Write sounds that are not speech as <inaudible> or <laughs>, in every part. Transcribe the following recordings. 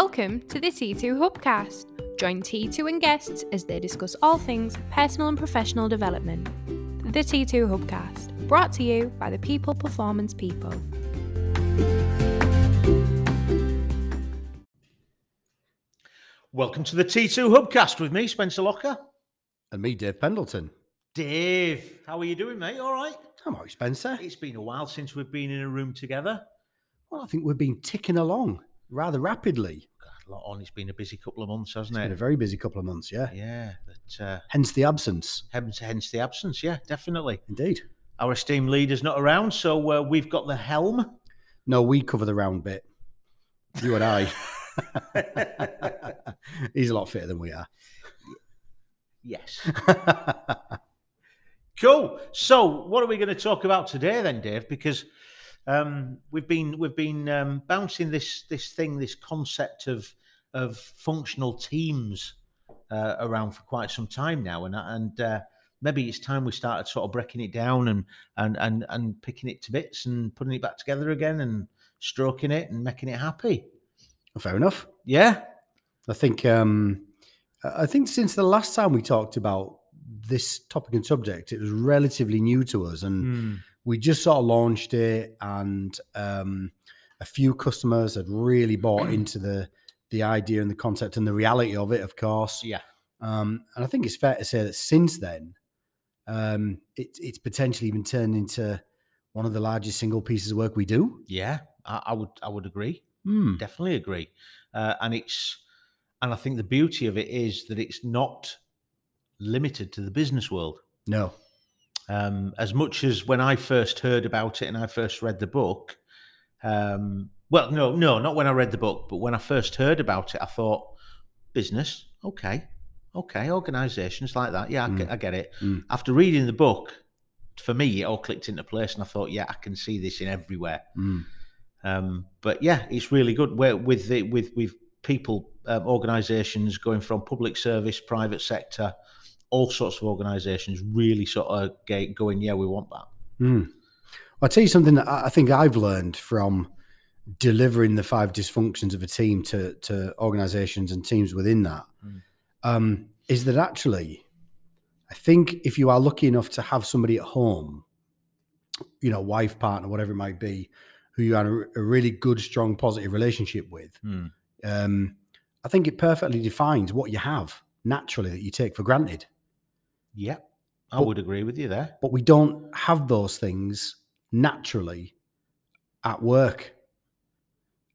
Welcome to the T2 Hubcast. Join T2 and guests as they discuss all things personal and professional development. The T2 Hubcast, brought to you by the People Performance People. Welcome to the T2 Hubcast with me, Spencer Locker. And me, Dave Pendleton. Dave, how are you doing, mate? All right? I'm all right, Spencer. It's been a while since we've been in a room together. Well, I think we've been ticking along rather rapidly. God, a lot on. It's been a busy couple of months, hasn't It's been a very busy couple of months, yeah. yeah, but uh, Hence the absence. hence, hence the absence. Yeah, definitely. Indeed. Our esteemed leader's not around, so uh, we've got the helm. No, we cover the round bit. You and I. <laughs> He's a lot fitter than we are. Yes. <laughs> Cool. So, what are we going to talk about today, then, Dave? Because um, we've been we've been um, bouncing this this thing, this concept of of functional teams uh, around for quite some time now, and and uh, maybe it's time we started sort of breaking it down and and and and picking it to bits and putting it back together again and stroking it and making it happy. Fair enough. Yeah. I think um, I think since the last time we talked about this topic and subject, it was relatively new to us, and Hmm. We just sort of launched it, and um, a few customers had really bought into the the idea and the concept and the reality of it. Of course, Yeah. Um, and I think it's fair to say that since then, um, it, it's potentially even turned into one of the largest single pieces of work we do. Yeah. I, I would I would agree. Hmm. definitely agree uh, and it's and i think the beauty of it is that it's not limited to the business world No, um, as much as when i first heard about it and i first read the book um, well no no not when i read the book but when i first heard about it i thought business okay okay organizations like that yeah i, get, Mm. I get it Mm. after reading the book for me it all clicked into place and i thought yeah i can see this in everywhere Hmm. um, but yeah, it's really good. Where with the with with people, um, organisations going from public service, private sector, all sorts of organisations really sort of going, yeah, we want that. Hmm. I'll tell you something that I I think I've learned from delivering the five dysfunctions of a team to, to organizations and teams within that Mm. um, is that actually, I think if you are lucky enough to have somebody at home, you know, wife, partner, whatever it might be, who you have a, a really good, strong, positive relationship with, Mm. um, I think it perfectly defines what you have naturally that you take for granted. Yeah, I But- would agree with you there. but we don't have those things naturally at work.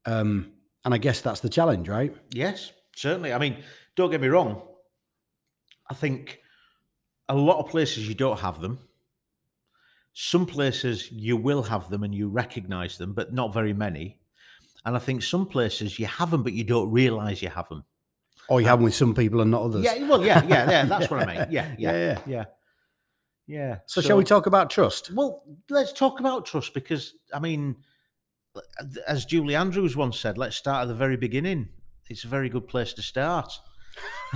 Um, and I guess that's the challenge, right? Yes, certainly. I mean, don't get me wrong. I think a lot of places you don't have them. Some places you will have them and you recognise them, but not very many. And I think some places you have them, but you don't realise you have them. Or you have them with some people and not others. Yeah, well, yeah, yeah, yeah. That's what I mean. Yeah, <laughs> yeah, Yeah, yeah, yeah. yeah. So, shall we talk about trust? Well, let's talk about trust because I mean, as Julie Andrews once said, let's start at the very beginning. It's a very good place to start. <laughs>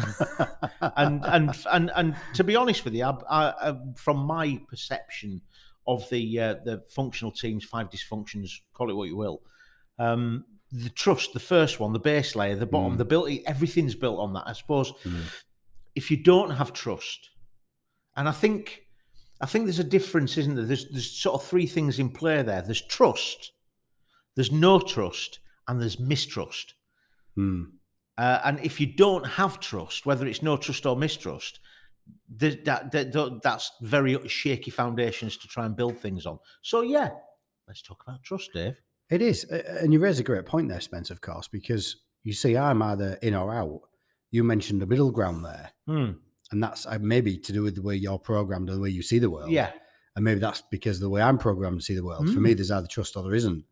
and and and and to be honest with you, I, I, I, from my perception of the uh, the functional teams, five dysfunctions, call it what you will, um, the trust, the first one, the base layer, the bottom, Mm. the built, everything's built on that. I suppose Mm. if you don't have trust, and I think I think there's a difference, isn't there? There's there's sort of three things in play there. There's trust, there's no trust, and there's mistrust. Hmm. Uh, and if you don't have trust, whether it's no trust or mistrust, th- that, that, that- that's very shaky foundations to try and build things on. So yeah, let's talk about trust, Dave. It is. And you raise a great point there, Spence, of course, because you see, I'm either in or out. You mentioned the middle ground there. Hmm. And that's uh, maybe to do with the way you're programmed or the way you see the world. Yeah, And maybe that's because of the way I'm programmed to see the world. For me, there's either trust or there isn't.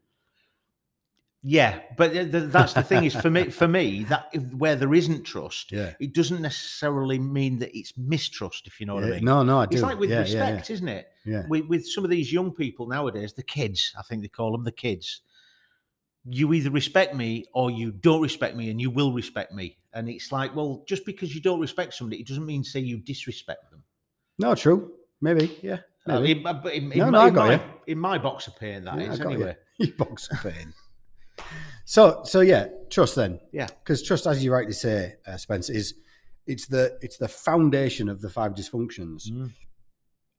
yeah, but th- th- that's the thing is for me. For me, that if, where there isn't trust, Yeah. it doesn't necessarily mean that it's mistrust. If you know what I mean. No, no, I do. It's like with Yeah, yeah, respect, isn't it? Yeah. yeah. with, with some of these young people nowadays, the kids, I think they call them the kids. You either respect me or you don't respect me, and you will respect me. And it's like, well, just because you don't respect somebody, it doesn't mean say you disrespect them. No, true. Maybe. Yeah. Uh, in, in, in No, no, I got my- you. in my box of pain, that is Yeah, I got you. anyway. <laughs> You box of pain. <laughs> So, so yeah, trust then. Yeah. because trust, as you rightly say, uh, Spence, is it's the it's the foundation of the five dysfunctions. Mm.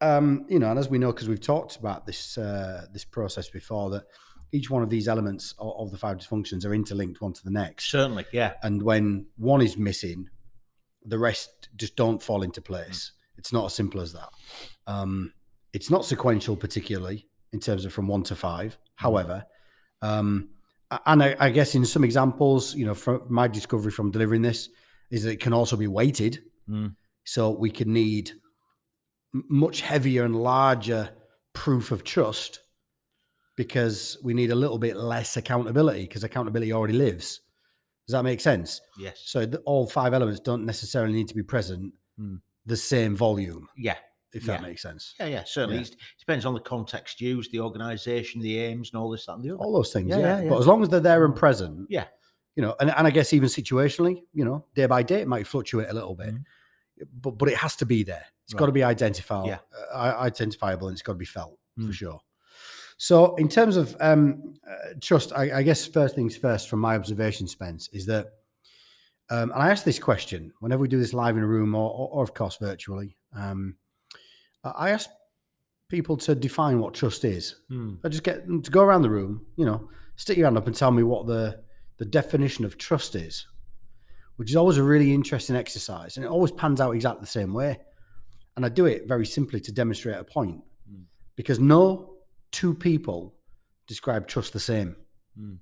Um, you know, and as we know, because we've talked about this uh, this process before, that each one of these elements of, of the five dysfunctions are interlinked one to the next. Certainly, yeah. And when one is missing, the rest just don't fall into place. It's not as simple as that. Um, it's not sequential, particularly in terms of from one to five. However, um, and I, I guess in some examples, you know, from my discovery from delivering this is that it can also be weighted. Mm. So we can need much heavier and larger proof of trust because we need a little bit less accountability because accountability already lives. Does that make sense? Yes. So the, all five elements don't necessarily need to be present Hmm. the same volume, yeah. if that makes sense. Yeah, yeah, certainly. Yeah. It depends on the context used, the organisation, the aims, and all this, that, and the other. All those things, Yeah, yeah. yeah, yeah. But as long as they're there and present, Yeah. you know, and, and I guess even situationally, you know, day by day, it might fluctuate a little bit, Mhm. but but it has to be there. It's got to be identifiable, Yeah. uh, identifiable, and it's got to be felt for Mm. sure. So, in terms of um, uh, trust, I, I guess first things first, from my observation, Spence, is that, um, and I ask this question whenever we do this live in a room or, or, or of course, virtually. Um, I ask people to define what trust is. Hmm. I just get them to go around the room, you know, stick your hand up and tell me what the the definition of trust is, which is always a really interesting exercise, and it always pans out exactly the same way. And I do it very simply to demonstrate a point, Mm. because no two people describe trust the same. Mm.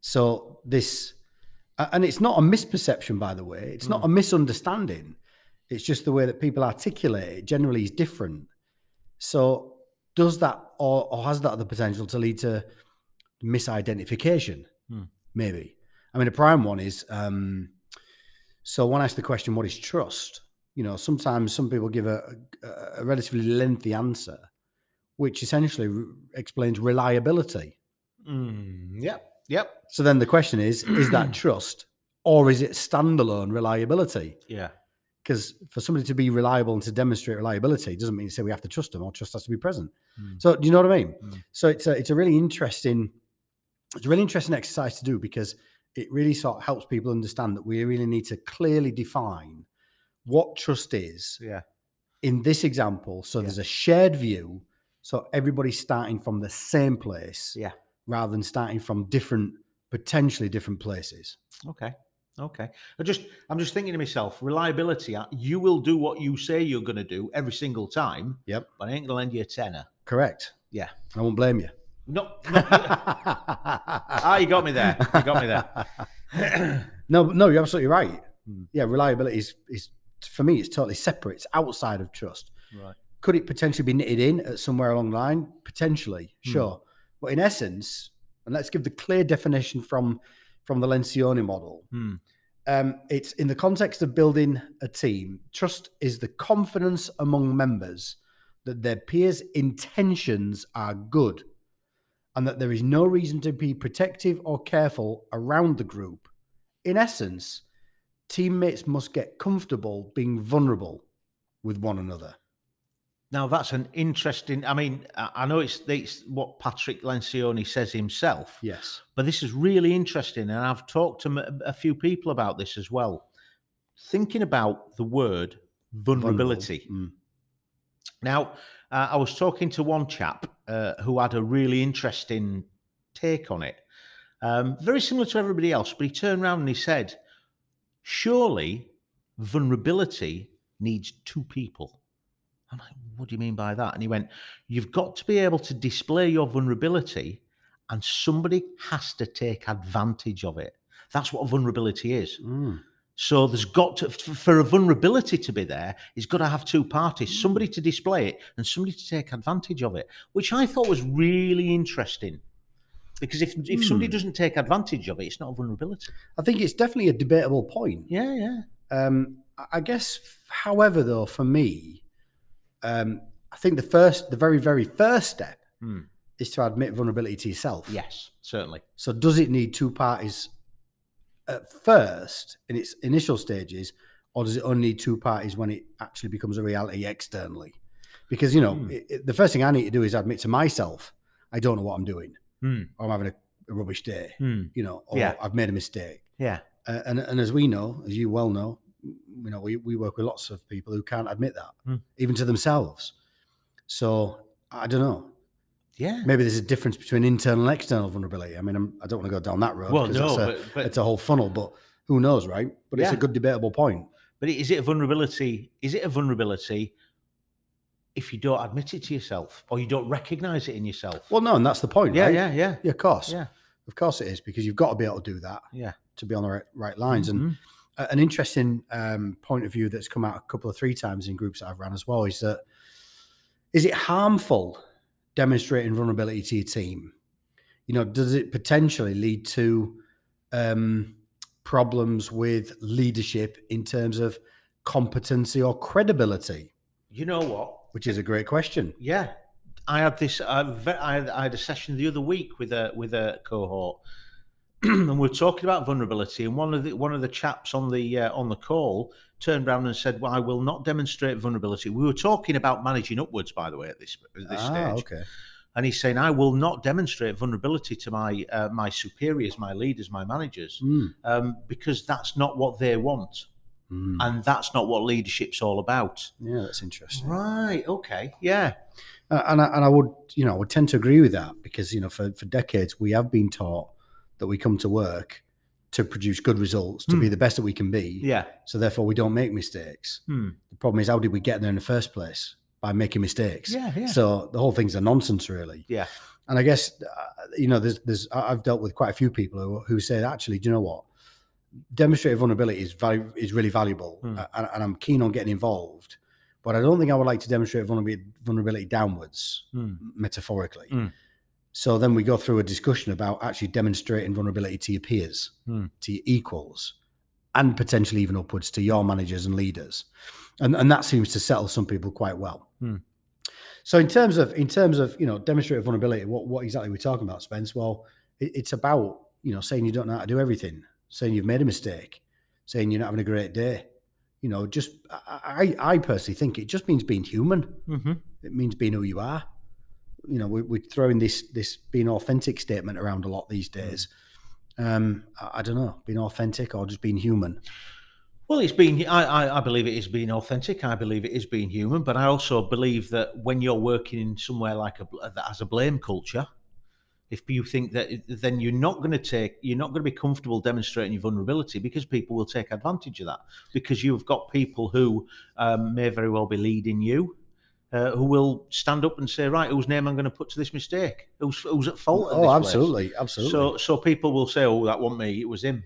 So this, and it's not a misperception, by the way. It's not a misunderstanding. It's just the way that people articulate it generally is different. So does that or, or has that the potential to lead to misidentification? Hmm. Maybe. I mean, a prime one is um, so when I ask the question, what is trust? You know, sometimes some people give a, a, a relatively lengthy answer, which essentially re- explains reliability. Mm. Yep. Yep. So then the question is, is that <clears throat> trust or is it standalone reliability? Yeah. Because for somebody to be reliable and to demonstrate reliability doesn't mean to say we have to trust them or trust has to be present. Mm. So do you know what I mean? Mm. So it's a, it's a really interesting, it's a really interesting exercise to do because it really sort of helps people understand that we really need to clearly define what trust is Yeah. in this example. So Yeah. there's a shared view. So everybody's starting from the same place Yeah. rather than starting from different, potentially different places. Okay. Okay. I just, I'm just thinking to myself, reliability. uh, You will do what you say you're going to do every single time. Yep. But I ain't going to lend you a tenner. Correct. Yeah. I won't blame you. No. no <laughs> ah, you got me there. You got me there. <clears throat> no, no, you're absolutely right. Hmm. Yeah, reliability is, is for me, it's totally separate. It's outside of trust. right. Could it potentially be knitted in at somewhere along the line? Potentially, Hmm. sure. But in essence, and let's give the clear definition from from the Lencioni model. Hmm. Um, it's in the context of building a team. Trust is the confidence among members that their peers' intentions are good and that there is no reason to be protective or careful around the group. In essence, teammates must get comfortable being vulnerable with one another. Now that's an interesting. I mean, I know it's, it's what Patrick Lencioni says himself, Yes. but this is really interesting, and I've talked to a few people about this as well. Thinking about the word vulnerability. Mm. Now, uh, I was talking to one chap uh, who had a really interesting take on it, um, very similar to everybody else, but he turned around and he said, Surely vulnerability needs two people. I'm like, What do you mean by that? And he went, You've got to be able to display your vulnerability, and somebody has to take advantage of it. That's what vulnerability is. Mm. So there's got to, for a vulnerability to be there, it's got to have two parties, somebody to display it and somebody to take advantage of it, which I thought was really interesting. Because if if somebody Hmm. doesn't take advantage of it, it's not a vulnerability. I think it's definitely a debatable point. Yeah, yeah. Um, I guess, however, though, for me, um, I think the first, the very, very first step Hmm. is to admit vulnerability to yourself. Yes, certainly. So, does it need two parties at first in its initial stages, or does it only need two parties when it actually becomes a reality externally? Because you know, Hmm. it, it- the first thing I need to do is admit to myself I don't know what I'm doing, Hmm. or I'm having a a rubbish day, Hmm. you know, or Yeah. I've made a mistake. Yeah. Uh, and and as we know, as you well know, you know, we, we work with lots of people who can't admit that, Hmm. even to themselves. So I don't know. Yeah. Maybe there's a difference between internal and external vulnerability. I mean, I'm, I don't want to go down that road. Well, no, a, but, but it's a whole funnel, but who knows, right? But it's a good debatable point. But is it a vulnerability? Is it a vulnerability if you don't admit it to yourself or you don't recognize it in yourself? Well, no, and that's the point. yeah, right? yeah, yeah, yeah, of course, yeah, of course it is because you've got to be able to do that yeah. to be on the right, right lines. And Mhm. a- an interesting um, point of view that's come out a couple of three times in groups that I've run as well is that is it harmful demonstrating vulnerability to your team? You know, does it potentially lead to um, problems with leadership in terms of competency or credibility? you know what? Which is a great question. Yeah, I had this. I had, I had a session the other week with a with a cohort, <clears throat> and we're talking about vulnerability. And one of the one of the chaps on the uh, on the call turned around and said, "Well, I will not demonstrate vulnerability." We were talking about managing upwards, by the way, at this at this ah, stage. okay. And he's saying, "I will not demonstrate vulnerability to my uh, my superiors, my leaders, my managers, Mm, um, because that's not what they want, mm. and that's not what leadership's all about." Yeah, that's interesting. Right. Okay. Yeah. Uh, and I, and I would you know I would tend to agree with that because you know for, for decades we have been taught that we come to work to produce good results to be Hmm. the best that we can be Yeah. so therefore we don't make mistakes Hmm. the problem is how did we get there in the first place by making mistakes Yeah. Yeah. so the whole thing's a nonsense really Yeah. and i guess uh, you know there's there's i've dealt with quite a few people who, who say actually do you know what demonstrated vulnerability is value is really valuable Hmm. uh, and, and i'm keen on getting involved but i don't think i would like to demonstrate vulnerability, vulnerability downwards Hmm. metaphorically. So then we go through a discussion about actually demonstrating vulnerability to your peers, Mm. to your equals, and potentially even upwards to your managers and leaders. And and that seems to settle some people quite well. Mm. So in terms of in terms of you know demonstrated vulnerability, what what exactly are we talking about, Spence? Well, it, it's about you know saying you don't know how to do everything, saying you've made a mistake, saying you're not having a great day. You know, just I I I personally think it just means being human Mm-hmm. it means being who you are. You know, we, we're throwing this this being authentic statement around a lot these days. Um, I, I don't know, being authentic or just being human. Well, it's been. I, I, I believe it is being authentic. I believe it is being human. But I also believe that when you're working in somewhere like a that has a blame culture, if you think that, then you're not going to take. You're not going to be comfortable demonstrating your vulnerability because people will take advantage of that. Because you've got people who um, may very well be leading you. Uh, who will stand up and say, right, whose name I'm going to put to this mistake? Who's, who's at fault? at Oh, this place?" absolutely, absolutely. So, so people will say, "Oh, that wasn't me; it was him."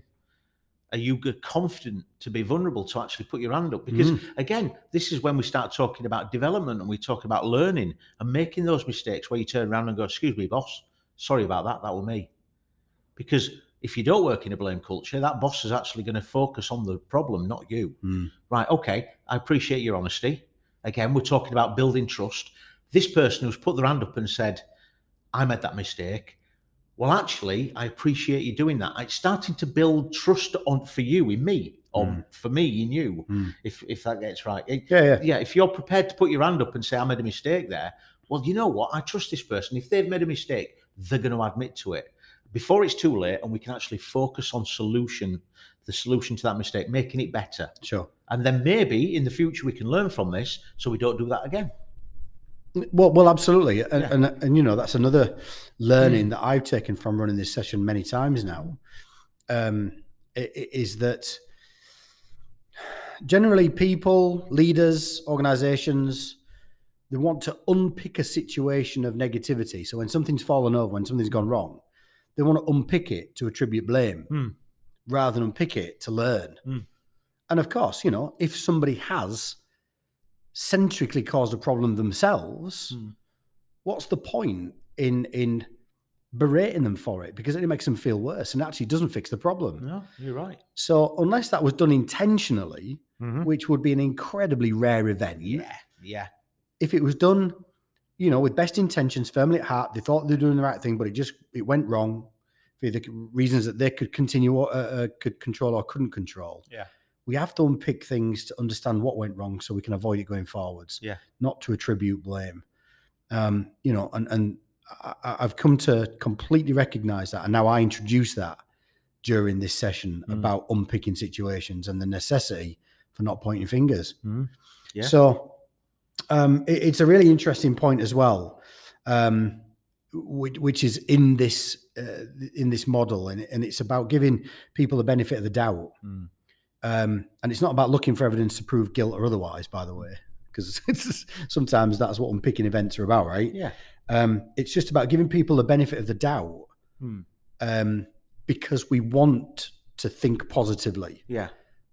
Are you confident to be vulnerable to actually put your hand up? Because Mm. again, this is when we start talking about development and we talk about learning and making those mistakes where you turn around and go, "Excuse me, boss, sorry about that. That was me." Because if you don't work in a blame culture, that boss is actually going to focus on the problem, not you. Mm. Right? Okay, I appreciate your honesty. Again, we're talking about building trust. This person who's put their hand up and said, I made that mistake. Well, actually, I appreciate you doing that. It's starting to build trust on for you in me, or Mm. for me in you, Mm. if if that gets right. It- yeah, yeah, yeah, if you're prepared to put your hand up and say, I made a mistake there, well, you know what? I trust this person. If they've made a mistake, they're going to admit to it before it's too late, and we can actually focus on solution, the solution to that mistake, making it better. sure. And then maybe in the future we can learn from this so we don't do that again. Well, well, absolutely, and Yeah. and, and you know that's another learning that I've taken from running this session many times now. Um, is that generally people, leaders, organizations, they want to unpick a situation of negativity. So when something's fallen over, when something's gone wrong, they want to unpick it to attribute blame Hmm. rather than unpick it to learn. Hmm. And of course, you know, if somebody has centrically caused a problem themselves, Hmm. what's the point in in berating them for it? Because it makes them feel worse and actually doesn't fix the problem. No, you're right. So unless that was done intentionally, which would be an incredibly rare event, Yeah, yeah. if it was done, you know, with best intentions, firmly at heart, they thought they were doing the right thing, but it just it went wrong for the reasons that they could continue or uh, uh, could control or couldn't control. Yeah. we have to unpick things to understand what went wrong, so we can avoid it going forwards. Yeah. not to attribute blame. Um, you know, and and I, I've come to completely recognize that, and now I introduce that during this session Mm. about unpicking situations and the necessity for not pointing fingers. Mm. Yeah. So um, it- it's a really interesting point as well, um, which, which is in this uh, in this model, and, and it's about giving people the benefit of the doubt. Mm. Um, and it's not about looking for evidence to prove guilt or otherwise, by the way, because <laughs> sometimes that's what unpicking events are about, right? Yeah. Um, it's just about giving people the benefit of the doubt Hmm. um, because we want to think positively. Yeah.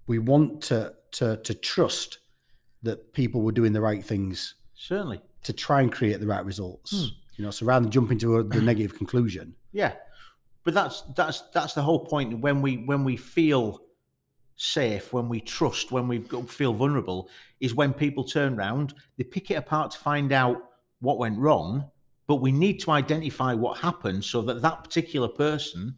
We want to to to trust that people were doing the right things Certainly. to try and create the right results. Hmm. You know, so rather than jumping to a, the <clears throat> negative conclusion, Yeah, but that's that's that's the whole point. When we when we feel safe, when we trust, when we feel vulnerable, is when people turn round, they pick it apart to find out what went wrong. But we need to identify what happened so that that particular person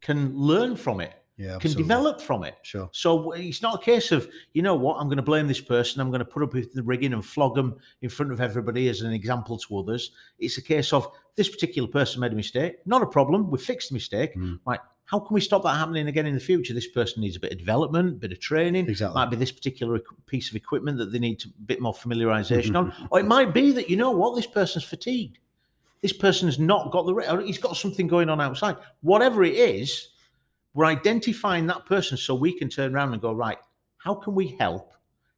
can learn from it, yeah, can develop from it. Sure. So it's not a case of, you know what, I'm going to blame this person, I'm going to put up with the rigging and flog them in front of everybody as an example to others. It's a case of this particular person made a mistake, not a problem, we fixed the mistake. Mm. Right, how can we stop that happening again in the future? This person needs a bit of development, a bit of training. Exactly. Might be this particular piece of equipment that they need to, a bit more familiarization on. <laughs> Or it might be that, you know what, this person's fatigued. This person has not got the, he's got something going on outside. Whatever it is, we're identifying that person so we can turn around and go, right, how can we help?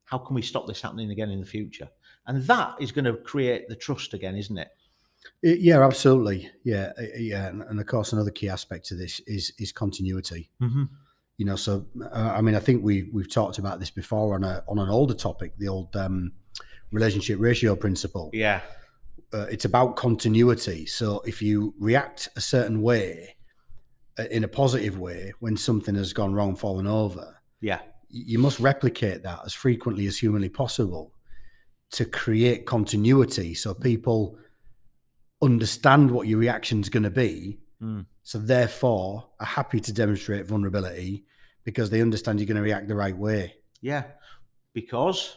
How can we stop this happening again in the future? And that is going to create the trust again, isn't it? Yeah, absolutely. Yeah, yeah, and, and of course, another key aspect to this is is continuity. Mm-hmm. You know, so uh, I mean, I think we we've talked about this before on a on an older topic, the old um, relationship ratio principle. Yeah. Uh, it's about continuity. So if you react a certain way, in a positive way, when something has gone wrong, fallen over, Yeah. you must replicate that as frequently as humanly possible to create continuity so people understand what your reaction is going to be Mm. so therefore are happy to demonstrate vulnerability because they understand you're going to react the right way Yeah. Because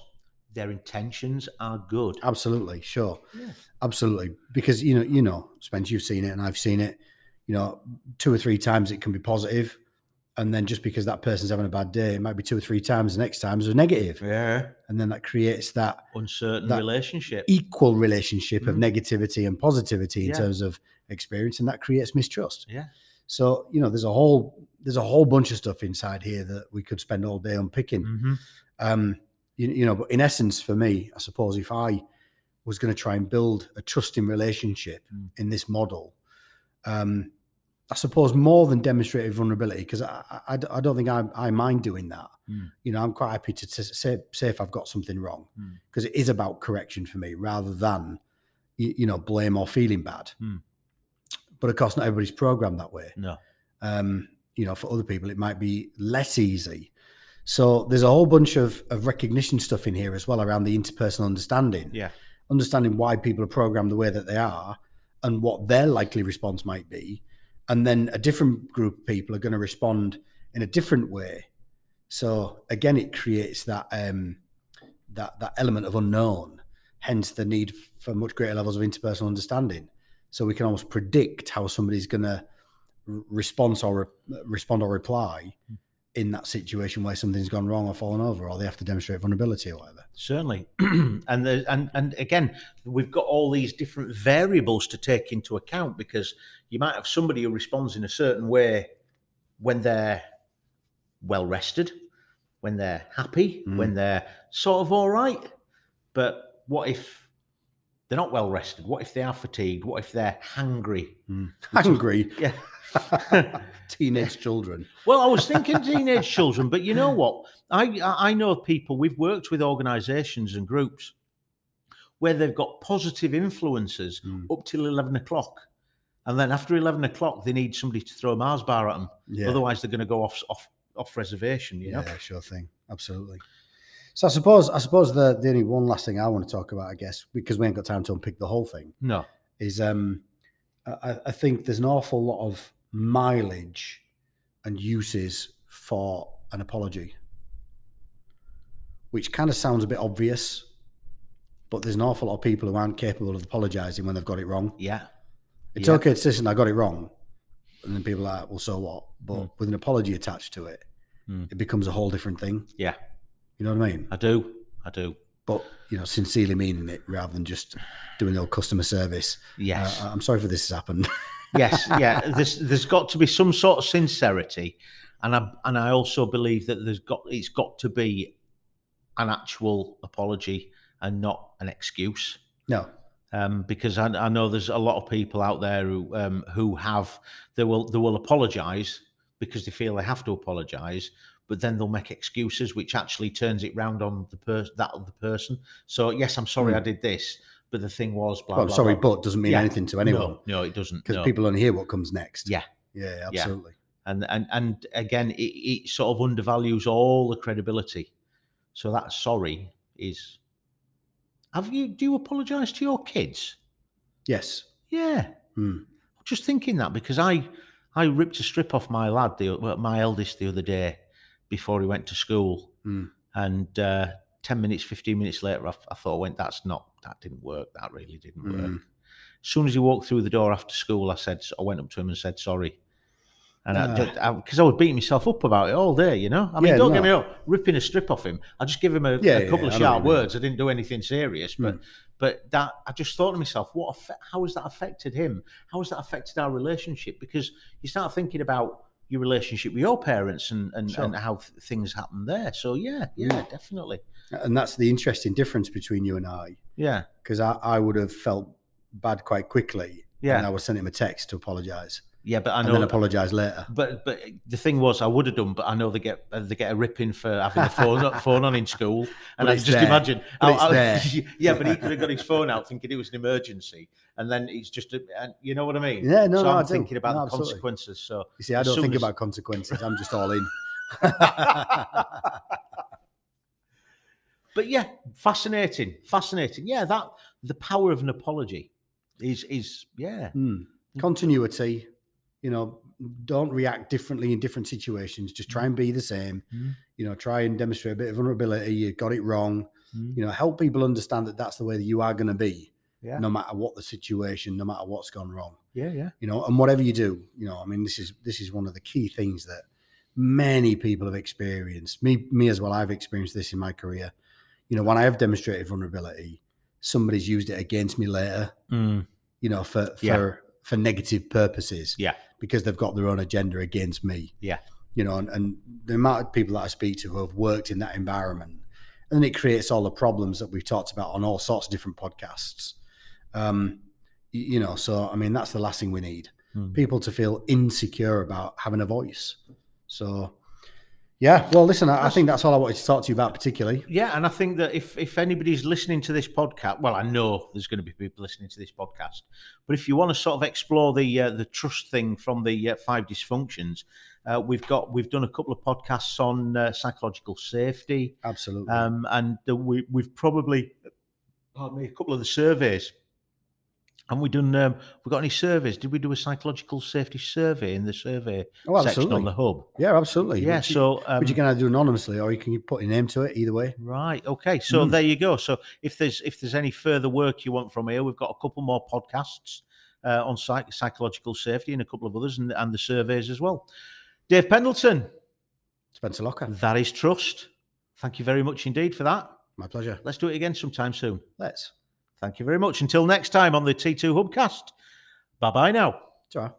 their intentions are good. absolutely sure Yeah. absolutely because you know you know spence you've seen it and i've seen it you know two or three times it can be positive and then just because that person's having a bad day it might be two or three times the next time is a negative Yeah. and then that creates that Uncertain That- relationship. equal relationship of Mhm. negativity and positivity in Yeah. terms of experience and that creates mistrust Yeah. so you know there's a whole there's a whole bunch of stuff inside here that we could spend all day unpicking Mm-hmm. um you, you know but in essence for me i suppose if i was going to try and build a trusting relationship Mm. in this model um i suppose more than demonstrated vulnerability because I, I i don't think i i mind doing that Mm. you know i'm quite happy to, to say say if i've got something wrong Mm. because it is about correction for me rather than you, you know blame or feeling bad Mm. but of course not everybody's programmed that way No. um, you know, for other people, it might be less easy. So there's a whole bunch of, of recognition stuff in here as well around the interpersonal understanding, Yeah. understanding why people are programmed the way that they are and what their likely response might be. And then a different group of people are going to respond in a different way. So again, it creates that um, that that element of unknown, hence the need for much greater levels of interpersonal understanding. So we can almost predict how somebody's going to response or re- respond or reply in that situation where something's gone wrong or fallen over, or they have to demonstrate vulnerability or whatever. Certainly, <clears throat> and the, and and again, we've got all these different variables to take into account because you might have somebody who responds in a certain way when they're well rested, when they're happy, Mm. when they're sort of all right. But what if they're not well rested? What if they are fatigued? What if they're hungry? Angry <laughs> Yeah. <laughs> teenage children. Well, I was thinking teenage children, but you know what? I I know people. We've worked with organisations and groups where they've got positive influences Mm. up till eleven o'clock, and then after eleven o'clock, they need somebody to throw a Mars bar at them. Yeah, Otherwise, they're going to go off off off reservation. You know. yeah, sure thing, absolutely. So I suppose I suppose the the only one last thing I want to talk about, I guess, because we ain't got time to unpick the whole thing, No. is um, I, I think there's an awful lot of mileage and uses for an apology, which kind of sounds a bit obvious, but there's an awful lot of people who aren't capable of apologizing when they've got it wrong. Yeah. It's Yeah. okay to say, "Listen, I got it wrong," and then people are like, "Well, so what?" But Mm. with an apology attached to it, Mm. it becomes a whole different thing. Yeah, You know what I mean? I do. I do. But you know, sincerely meaning it rather than just doing the customer service. Yes. Uh, I'm sorry for this has happened. <laughs> yes, yeah. There's there's got to be some sort of sincerity, and I and I also believe that there's got it's got to be an actual apology and not an excuse. no, Um, because I, I know there's a lot of people out there who um, who have they will they will apologise because they feel they have to apologise, but then they'll make excuses, which actually turns it round on the per- that other person. So yes, I'm sorry Hmm. I did this, but the thing was, blah. well, I'm blah, sorry, blah. but doesn't mean Yeah. anything to anyone No, no, it doesn't. because no. people only hear what comes next. Yeah. yeah, Yeah. absolutely. and and and again it, it sort of undervalues all the credibility so that sorry is have you do you apologize to your kids Yes. yeah Hmm. just thinking that because i i ripped a strip off my lad the my eldest the other day before he went to school Hmm. and uh 10 minutes 15 minutes later I, I thought went that's not that didn't work that really didn't work Hmm. as soon as he walked through the door after school, I said, I went up to him and said sorry. And Ah. I, because I, was beating myself up about it all day, you know. I mean, Yeah, don't get me wrong, ripping a strip off him. I just give him a, Yeah, a couple yeah, of I sharp mean. words. I didn't do anything serious, but but that I just thought to myself, what how has that affected him? How has that affected our relationship? Because you start thinking about your relationship with your parents and and, Sure. and how th- things happen there. So yeah, yeah, definitely, And that's the interesting difference between you and I, yeah, because I, I would have felt bad quite quickly. Yeah. And I would send him a text to apologise yeah. But I and know then apologise later. But but the thing was, I would have done, but I know they get they get a ripping for having the phone <laughs> phone on in school, and I just there. imagine. But it's how- <laughs> yeah, but he could have got his phone out <laughs> thinking it was an emergency, and then it's just, a, and you know what I mean? Yeah, no, so no, I'm I do. thinking about No, the absolutely. consequences. So You see, I don't think as- about consequences. I'm just all in. but yeah, fascinating, fascinating. Yeah, that the power of an apology is is yeah, Hmm. Continuity, you know, don't react differently in different situations. Just try and be the same. Mm. You know, try and demonstrate a bit of vulnerability. You got it wrong. Mm. You know, help people understand that that's the way that you are going to be, yeah, no matter what the situation, no matter what's gone wrong. yeah, yeah, You know, and whatever you do, you know, I mean, this is this is one of the key things that many people have experienced. Me, me as well. I've experienced this in my career. You know, when I have demonstrated vulnerability, somebody's used it against me later. Mm. you know, for for Yeah. for negative purposes. Yeah. Because they've got their own agenda against me. Yeah. You know, and, and the amount of people that I speak to who have worked in that environment, and then it creates all the problems that we've talked about on all sorts of different podcasts. Um, you know, so I mean, that's the last thing we need: Mm. people to feel insecure about having a voice. So, yeah. Well, listen, I, I think that's all I wanted to talk to you about, particularly. Yeah, and I think that if if anybody's listening to this podcast, well, I know there's going to be people listening to this podcast, but if you want to sort of explore the uh, the trust thing from the uh, five dysfunctions, uh, we've got we've done a couple of podcasts on uh, psychological safety, Absolutely. um, and uh, we we've probably pardon me, a couple of the surveys. And we done? Um, we got any surveys? Did we do a psychological safety survey in the survey oh, section on the hub? yeah, absolutely. Yeah. Which you- So, um, which you can either do anonymously or you can put your name to it. Either way. Right. Okay. So Mm. there you go. So if there's if there's any further work you want from here, we've got a couple more podcasts uh, on psych- psychological safety and a couple of others, and, and the surveys as well. Dave Pendleton, Spencer Locker. that is trust. Thank you very much indeed for that. My pleasure. Let's do it again sometime soon. Let's. Thank you very much. Until next time on the T2 Hubcast. Bye bye now. Ciao.